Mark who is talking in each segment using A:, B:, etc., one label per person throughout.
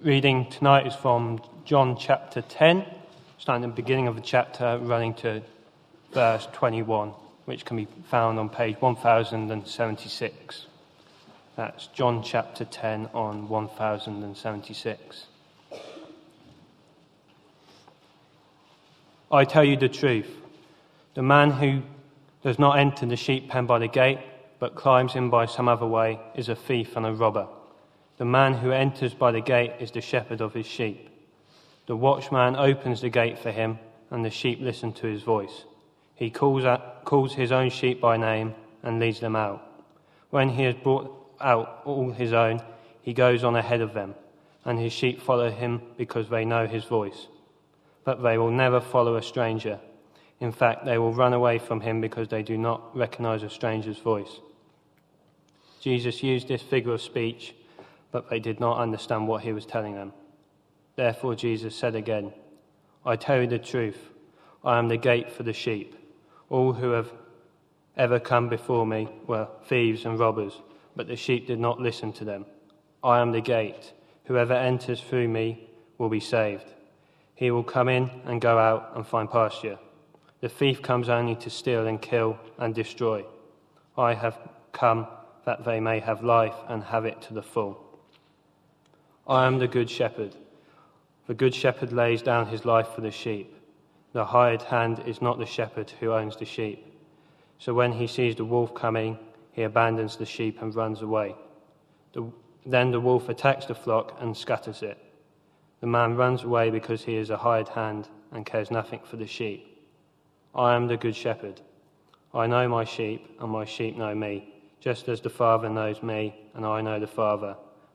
A: reading tonight is from John chapter 10, starting at the beginning of the chapter, running to verse 21, which can be found on page 1076. That's John chapter 10 on 1076. I tell you the truth. The man who does not enter the sheep pen by the gate, but climbs in by some other way, is a thief and a robber. The man who enters by the gate is the shepherd of his sheep. The watchman opens the gate for him, and the sheep listen to his voice. He calls, out, calls his own sheep by name and leads them out. When he has brought out all his own, he goes on ahead of them, and his sheep follow him because they know his voice. But they will never follow a stranger. In fact, they will run away from him because they do not recognize a stranger's voice. Jesus used this figure of speech but they did not understand what he was telling them. Therefore, Jesus said again, I tell you the truth, I am the gate for the sheep. All who have ever come before me were thieves and robbers, but the sheep did not listen to them. I am the gate. Whoever enters through me will be saved. He will come in and go out and find pasture. The thief comes only to steal and kill and destroy. I have come that they may have life and have it to the full. I am the good shepherd. The good shepherd lays down his life for the sheep. The hired hand is not the shepherd who owns the sheep. So when he sees the wolf coming, he abandons the sheep and runs away. The, then the wolf attacks the flock and scatters it. The man runs away because he is a hired hand and cares nothing for the sheep. I am the good shepherd. I know my sheep, and my sheep know me, just as the Father knows me, and I know the Father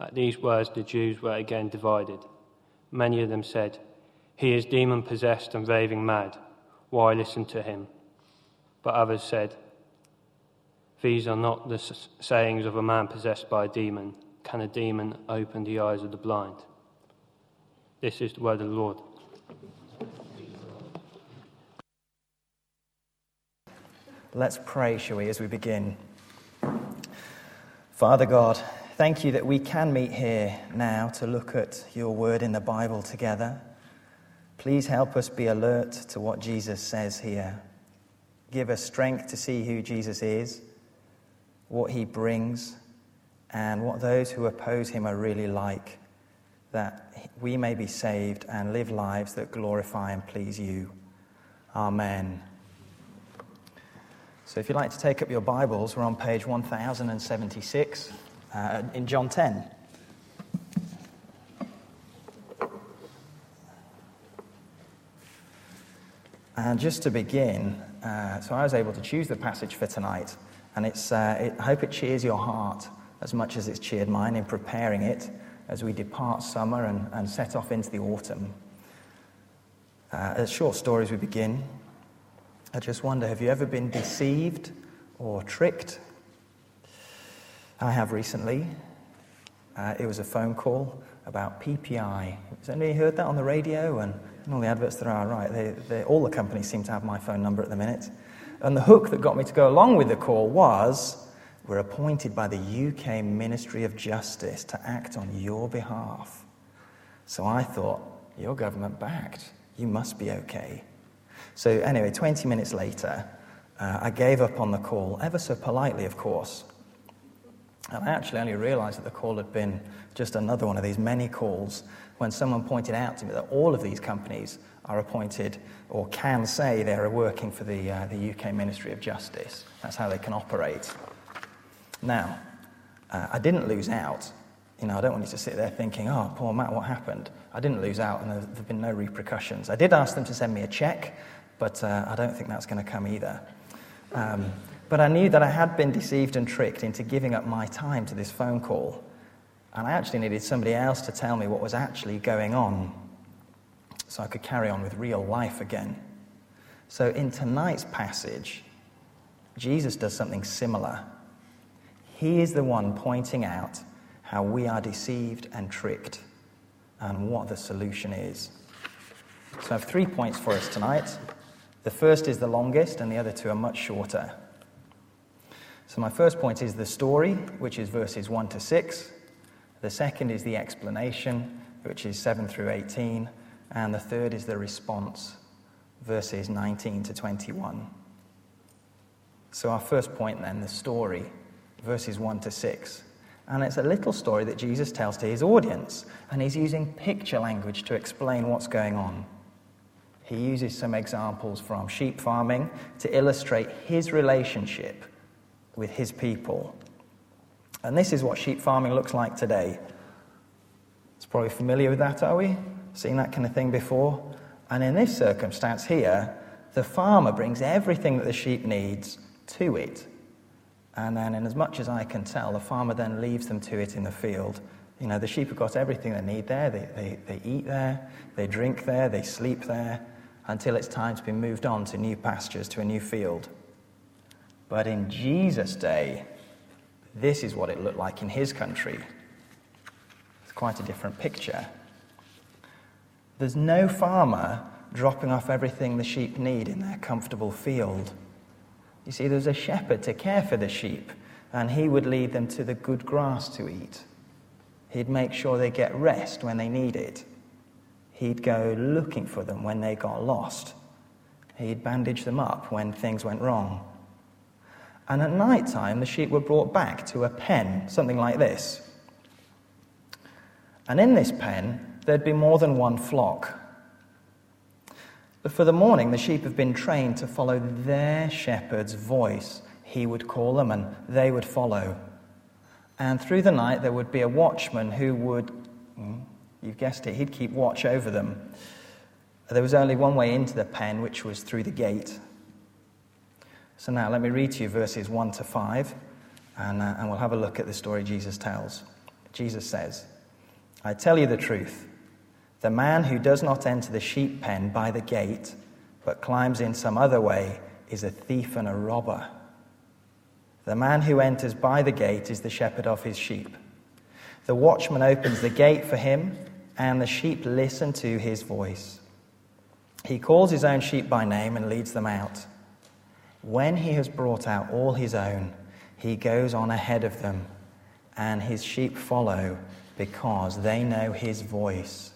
A: At these words, the Jews were again divided. Many of them said, He is demon possessed and raving mad. Why listen to him? But others said, These are not the sayings of a man possessed by a demon. Can a demon open the eyes of the blind? This is the word of the Lord.
B: Let's pray, shall we, as we begin. Father God, Thank you that we can meet here now to look at your word in the Bible together. Please help us be alert to what Jesus says here. Give us strength to see who Jesus is, what he brings, and what those who oppose him are really like, that we may be saved and live lives that glorify and please you. Amen. So, if you'd like to take up your Bibles, we're on page 1076 uh, in John 10. And just to begin, uh, so I was able to choose the passage for tonight, and it's, uh, it, I hope it cheers your heart as much as it's cheered mine in preparing it as we depart summer and, and set off into the autumn. Uh, a short story as we begin. I just wonder have you ever been deceived or tricked I have recently. Uh, it was a phone call about PPI. Has anybody heard that on the radio and, and all the adverts that are right? They, they, all the companies seem to have my phone number at the minute. And the hook that got me to go along with the call was we're appointed by the UK Ministry of Justice to act on your behalf. So I thought, you're government backed. You must be okay. So, anyway, 20 minutes later, uh, I gave up on the call, ever so politely, of course. And I actually only realized that the call had been just another one of these many calls when someone pointed out to me that all of these companies are appointed or can say they're working for the, uh, the UK Ministry of Justice. That's how they can operate. Now, uh, I didn't lose out. You know, I don't want you to sit there thinking, oh, poor Matt, what happened? I didn't lose out and there have been no repercussions. I did ask them to send me a check, but uh, I don't think that's going to come either. Um, but I knew that I had been deceived and tricked into giving up my time to this phone call. And I actually needed somebody else to tell me what was actually going on so I could carry on with real life again. So in tonight's passage, Jesus does something similar. He is the one pointing out how we are deceived and tricked and what the solution is. So I have three points for us tonight. The first is the longest, and the other two are much shorter. So my first point is the story, which is verses 1 to 6. The second is the explanation, which is 7 through 18. And the third is the response, verses 19 to 21. So, our first point then, the story, verses 1 to 6. And it's a little story that Jesus tells to his audience, and he's using picture language to explain what's going on. He uses some examples from sheep farming to illustrate his relationship with his people. And this is what sheep farming looks like today. It's probably familiar with that, are we? Seen that kind of thing before? And in this circumstance here, the farmer brings everything that the sheep needs to it. And then, in as much as I can tell, the farmer then leaves them to it in the field. You know, the sheep have got everything they need there. They, they, they eat there, they drink there, they sleep there, until it's time to be moved on to new pastures, to a new field. But in Jesus' day, this is what it looked like in his country. It's quite a different picture. There's no farmer dropping off everything the sheep need in their comfortable field. You see, there's a shepherd to care for the sheep, and he would lead them to the good grass to eat. He'd make sure they get rest when they need it. He'd go looking for them when they got lost. He'd bandage them up when things went wrong. And at night time, the sheep were brought back to a pen, something like this. And in this pen, there'd be more than one flock. But for the morning, the sheep have been trained to follow their shepherd's voice. He would call them and they would follow. And through the night, there would be a watchman who would, hmm, you've guessed it, he'd keep watch over them. There was only one way into the pen, which was through the gate. So now let me read to you verses 1 to 5, and, uh, and we'll have a look at the story Jesus tells. Jesus says, I tell you the truth. The man who does not enter the sheep pen by the gate, but climbs in some other way, is a thief and a robber. The man who enters by the gate is the shepherd of his sheep. The watchman opens the gate for him, and the sheep listen to his voice. He calls his own sheep by name and leads them out. When he has brought out all his own, he goes on ahead of them, and his sheep follow because they know his voice.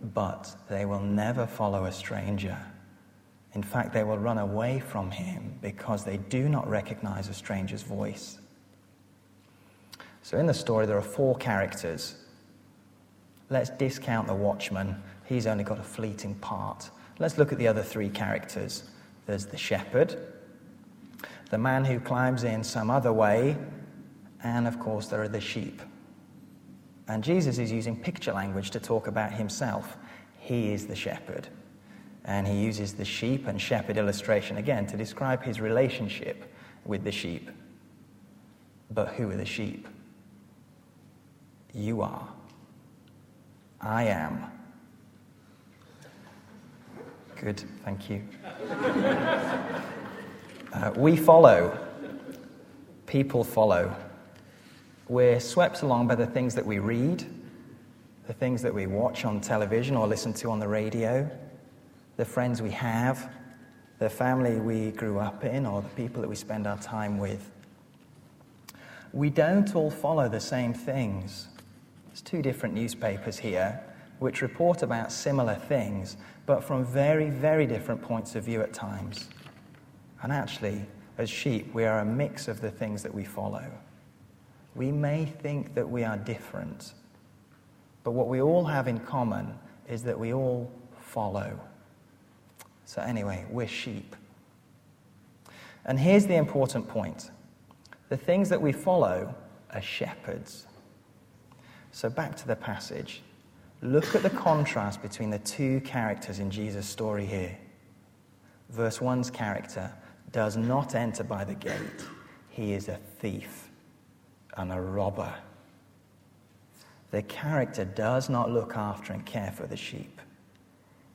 B: But they will never follow a stranger. In fact, they will run away from him because they do not recognize a stranger's voice. So, in the story, there are four characters. Let's discount the watchman, he's only got a fleeting part. Let's look at the other three characters. There's the shepherd, the man who climbs in some other way, and of course, there are the sheep. And Jesus is using picture language to talk about himself. He is the shepherd. And he uses the sheep and shepherd illustration again to describe his relationship with the sheep. But who are the sheep? You are. I am. Good, thank you. Uh, we follow. People follow. We're swept along by the things that we read, the things that we watch on television or listen to on the radio, the friends we have, the family we grew up in, or the people that we spend our time with. We don't all follow the same things. There's two different newspapers here which report about similar things, but from very, very different points of view at times. And actually, as sheep, we are a mix of the things that we follow. We may think that we are different, but what we all have in common is that we all follow. So, anyway, we're sheep. And here's the important point the things that we follow are shepherds. So, back to the passage. Look at the contrast between the two characters in Jesus' story here. Verse 1's character does not enter by the gate, he is a thief and a robber. the character does not look after and care for the sheep.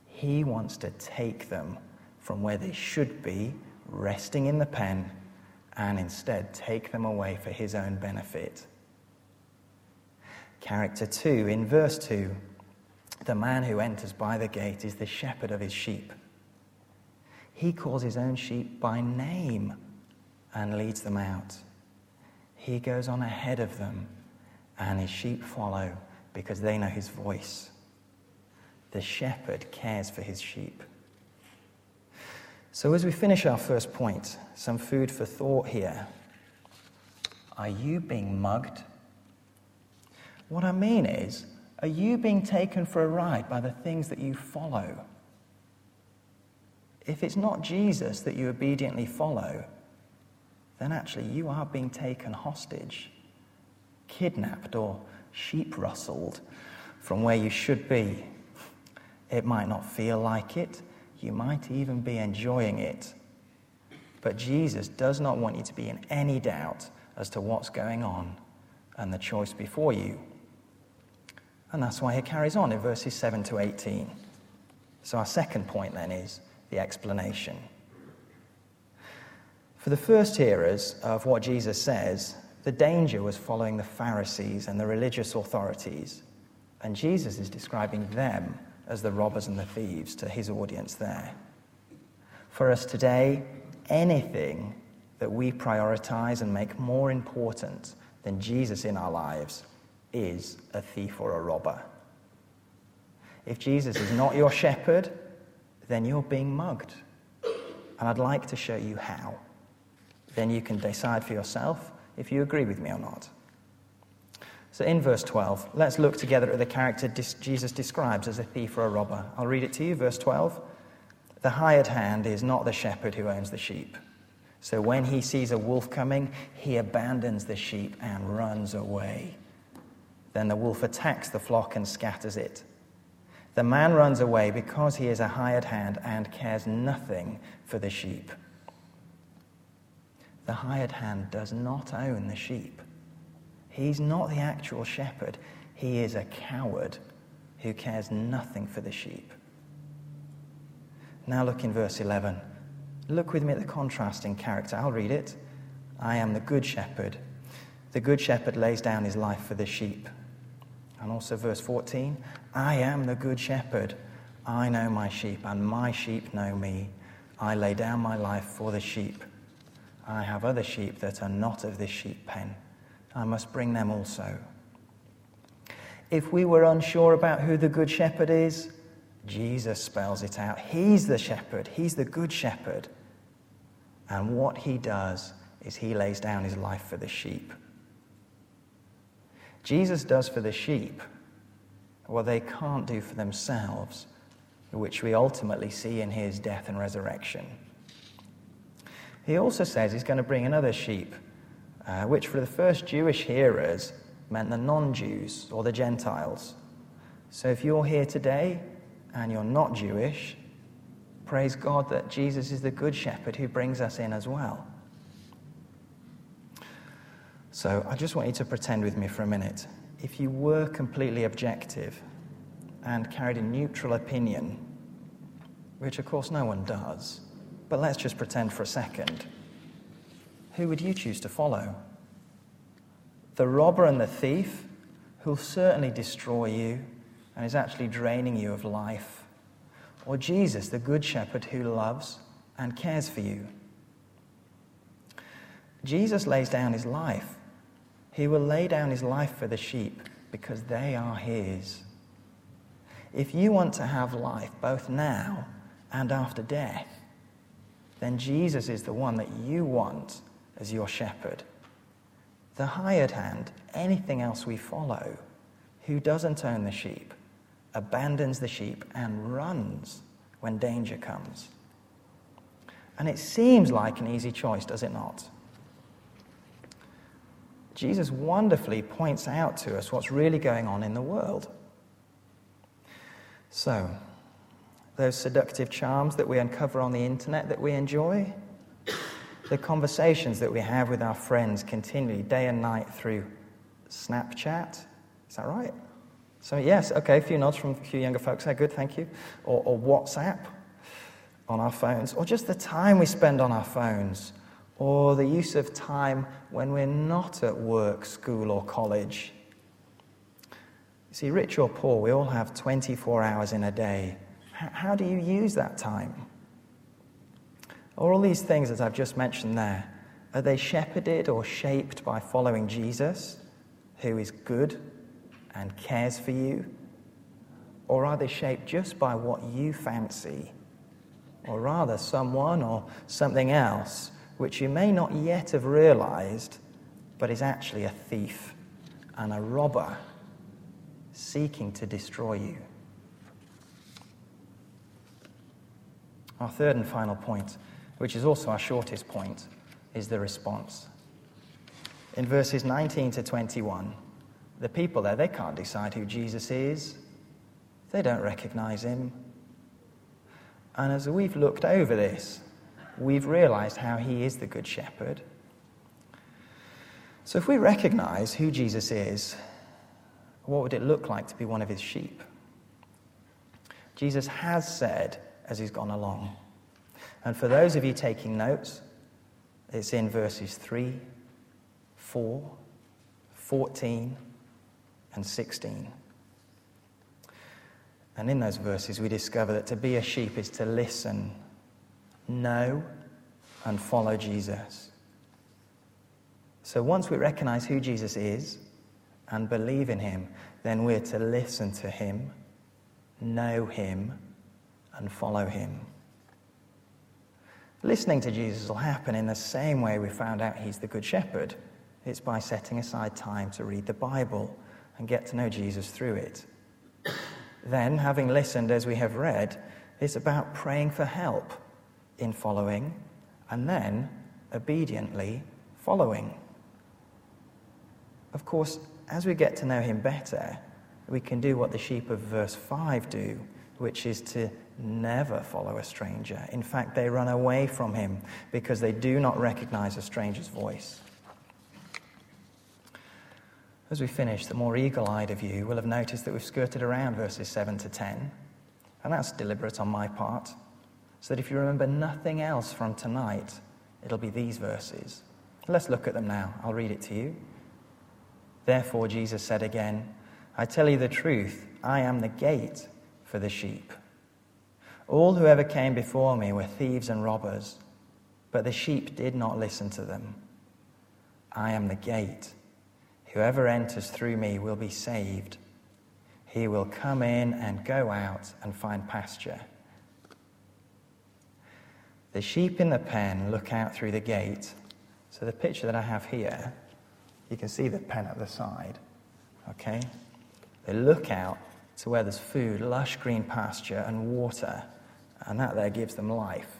B: He wants to take them from where they should be, resting in the pen, and instead take them away for his own benefit. Character 2, in verse 2, the man who enters by the gate is the shepherd of his sheep. He calls his own sheep by name and leads them out. He goes on ahead of them, and his sheep follow because they know his voice. The shepherd cares for his sheep. So, as we finish our first point, some food for thought here. Are you being mugged? What I mean is, are you being taken for a ride by the things that you follow? If it's not Jesus that you obediently follow, then actually you are being taken hostage, kidnapped, or sheep rustled from where you should be. It might not feel like it, you might even be enjoying it. But Jesus does not want you to be in any doubt as to what's going on and the choice before you. And that's why he carries on in verses 7 to 18. So, our second point then is the explanation. For the first hearers of what Jesus says, the danger was following the Pharisees and the religious authorities, and Jesus is describing them as the robbers and the thieves to his audience there. For us today, anything that we prioritize and make more important than Jesus in our lives is a thief or a robber. If Jesus is not your shepherd, then you're being mugged. And I'd like to show you how. Then you can decide for yourself if you agree with me or not. So, in verse 12, let's look together at the character Jesus describes as a thief or a robber. I'll read it to you. Verse 12 The hired hand is not the shepherd who owns the sheep. So, when he sees a wolf coming, he abandons the sheep and runs away. Then the wolf attacks the flock and scatters it. The man runs away because he is a hired hand and cares nothing for the sheep. The hired hand does not own the sheep. He's not the actual shepherd. He is a coward who cares nothing for the sheep. Now look in verse 11. Look with me at the contrast in character. I'll read it. I am the good shepherd. The good shepherd lays down his life for the sheep. And also, verse 14 I am the good shepherd. I know my sheep, and my sheep know me. I lay down my life for the sheep. I have other sheep that are not of this sheep pen. I must bring them also. If we were unsure about who the good shepherd is, Jesus spells it out. He's the shepherd, he's the good shepherd. And what he does is he lays down his life for the sheep. Jesus does for the sheep what they can't do for themselves, which we ultimately see in his death and resurrection. He also says he's going to bring another sheep, uh, which for the first Jewish hearers meant the non Jews or the Gentiles. So if you're here today and you're not Jewish, praise God that Jesus is the good shepherd who brings us in as well. So I just want you to pretend with me for a minute. If you were completely objective and carried a neutral opinion, which of course no one does, but let's just pretend for a second, who would you choose to follow? The robber and the thief, who'll certainly destroy you and is actually draining you of life? Or Jesus, the good shepherd who loves and cares for you? Jesus lays down his life he will lay down his life for the sheep because they are his. If you want to have life both now and after death, then Jesus is the one that you want as your shepherd. The hired hand, anything else we follow, who doesn't own the sheep, abandons the sheep and runs when danger comes. And it seems like an easy choice, does it not? Jesus wonderfully points out to us what's really going on in the world. So, those seductive charms that we uncover on the internet that we enjoy, the conversations that we have with our friends continually, day and night through Snapchat, is that right? So, yes, okay, a few nods from a few younger folks there, good, thank you. Or, or WhatsApp on our phones, or just the time we spend on our phones, or the use of time when we're not at work, school, or college. You see, rich or poor, we all have 24 hours in a day. How do you use that time? Are all these things, that I've just mentioned there, are they shepherded or shaped by following Jesus, who is good and cares for you? Or are they shaped just by what you fancy? Or rather, someone or something else which you may not yet have realized, but is actually a thief and a robber seeking to destroy you? Our third and final point, which is also our shortest point, is the response. In verses 19 to 21, the people there, they can't decide who Jesus is. They don't recognize him. And as we've looked over this, we've realized how he is the Good Shepherd. So if we recognize who Jesus is, what would it look like to be one of his sheep? Jesus has said as he's gone along. And for those of you taking notes, it's in verses 3, 4, 14, and 16. And in those verses, we discover that to be a sheep is to listen, know, and follow Jesus. So once we recognize who Jesus is and believe in him, then we're to listen to him, know him, and follow him. Listening to Jesus will happen in the same way we found out he's the Good Shepherd. It's by setting aside time to read the Bible and get to know Jesus through it. Then, having listened as we have read, it's about praying for help in following and then obediently following. Of course, as we get to know him better, we can do what the sheep of verse 5 do, which is to never follow a stranger. In fact, they run away from him because they do not recognize a stranger's voice. As we finish, the more eagle eyed of you will have noticed that we've skirted around verses 7 to 10. And that's deliberate on my part, so that if you remember nothing else from tonight, it'll be these verses. Let's look at them now. I'll read it to you. Therefore, Jesus said again, I tell you the truth, I am the gate for the sheep. All who ever came before me were thieves and robbers, but the sheep did not listen to them. I am the gate. Whoever enters through me will be saved. He will come in and go out and find pasture. The sheep in the pen look out through the gate. So, the picture that I have here, you can see the pen at the side. Okay? They look out to where there's food, lush green pasture, and water. And that there gives them life,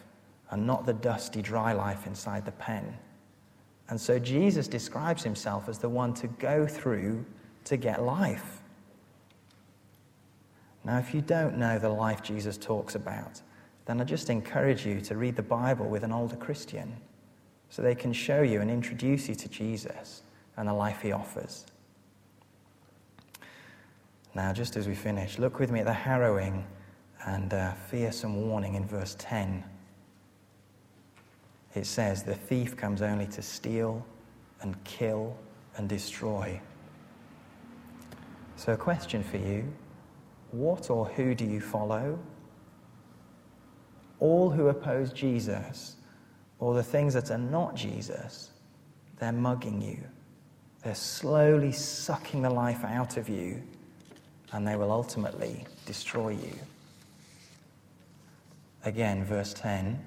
B: and not the dusty, dry life inside the pen. And so Jesus describes himself as the one to go through to get life. Now, if you don't know the life Jesus talks about, then I just encourage you to read the Bible with an older Christian so they can show you and introduce you to Jesus and the life he offers. Now, just as we finish, look with me at the harrowing and uh, fearsome warning in verse 10. It says, The thief comes only to steal and kill and destroy. So, a question for you what or who do you follow? All who oppose Jesus or the things that are not Jesus, they're mugging you. They're slowly sucking the life out of you, and they will ultimately destroy you. Again, verse 10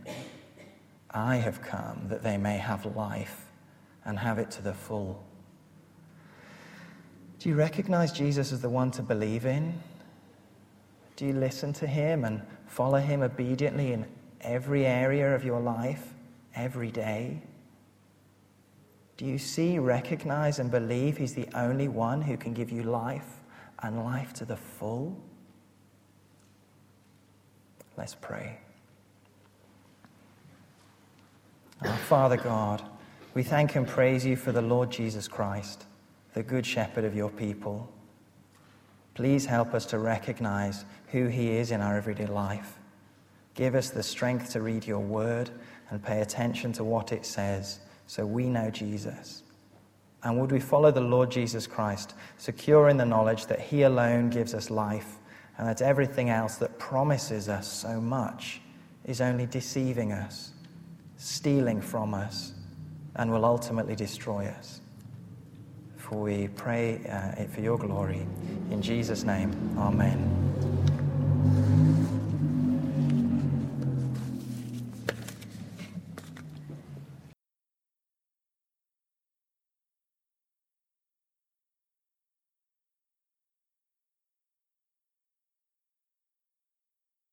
B: I have come that they may have life and have it to the full. Do you recognize Jesus as the one to believe in? Do you listen to him and follow him obediently in every area of your life, every day? Do you see, recognize, and believe he's the only one who can give you life and life to the full? Let's pray. Our Father God, we thank and praise you for the Lord Jesus Christ, the Good Shepherd of your people. Please help us to recognize who He is in our everyday life. Give us the strength to read your word and pay attention to what it says so we know Jesus. And would we follow the Lord Jesus Christ, secure in the knowledge that He alone gives us life and that everything else that promises us so much is only deceiving us, stealing from us, and will ultimately destroy us. For we pray uh, it for your glory. In Jesus' name, amen.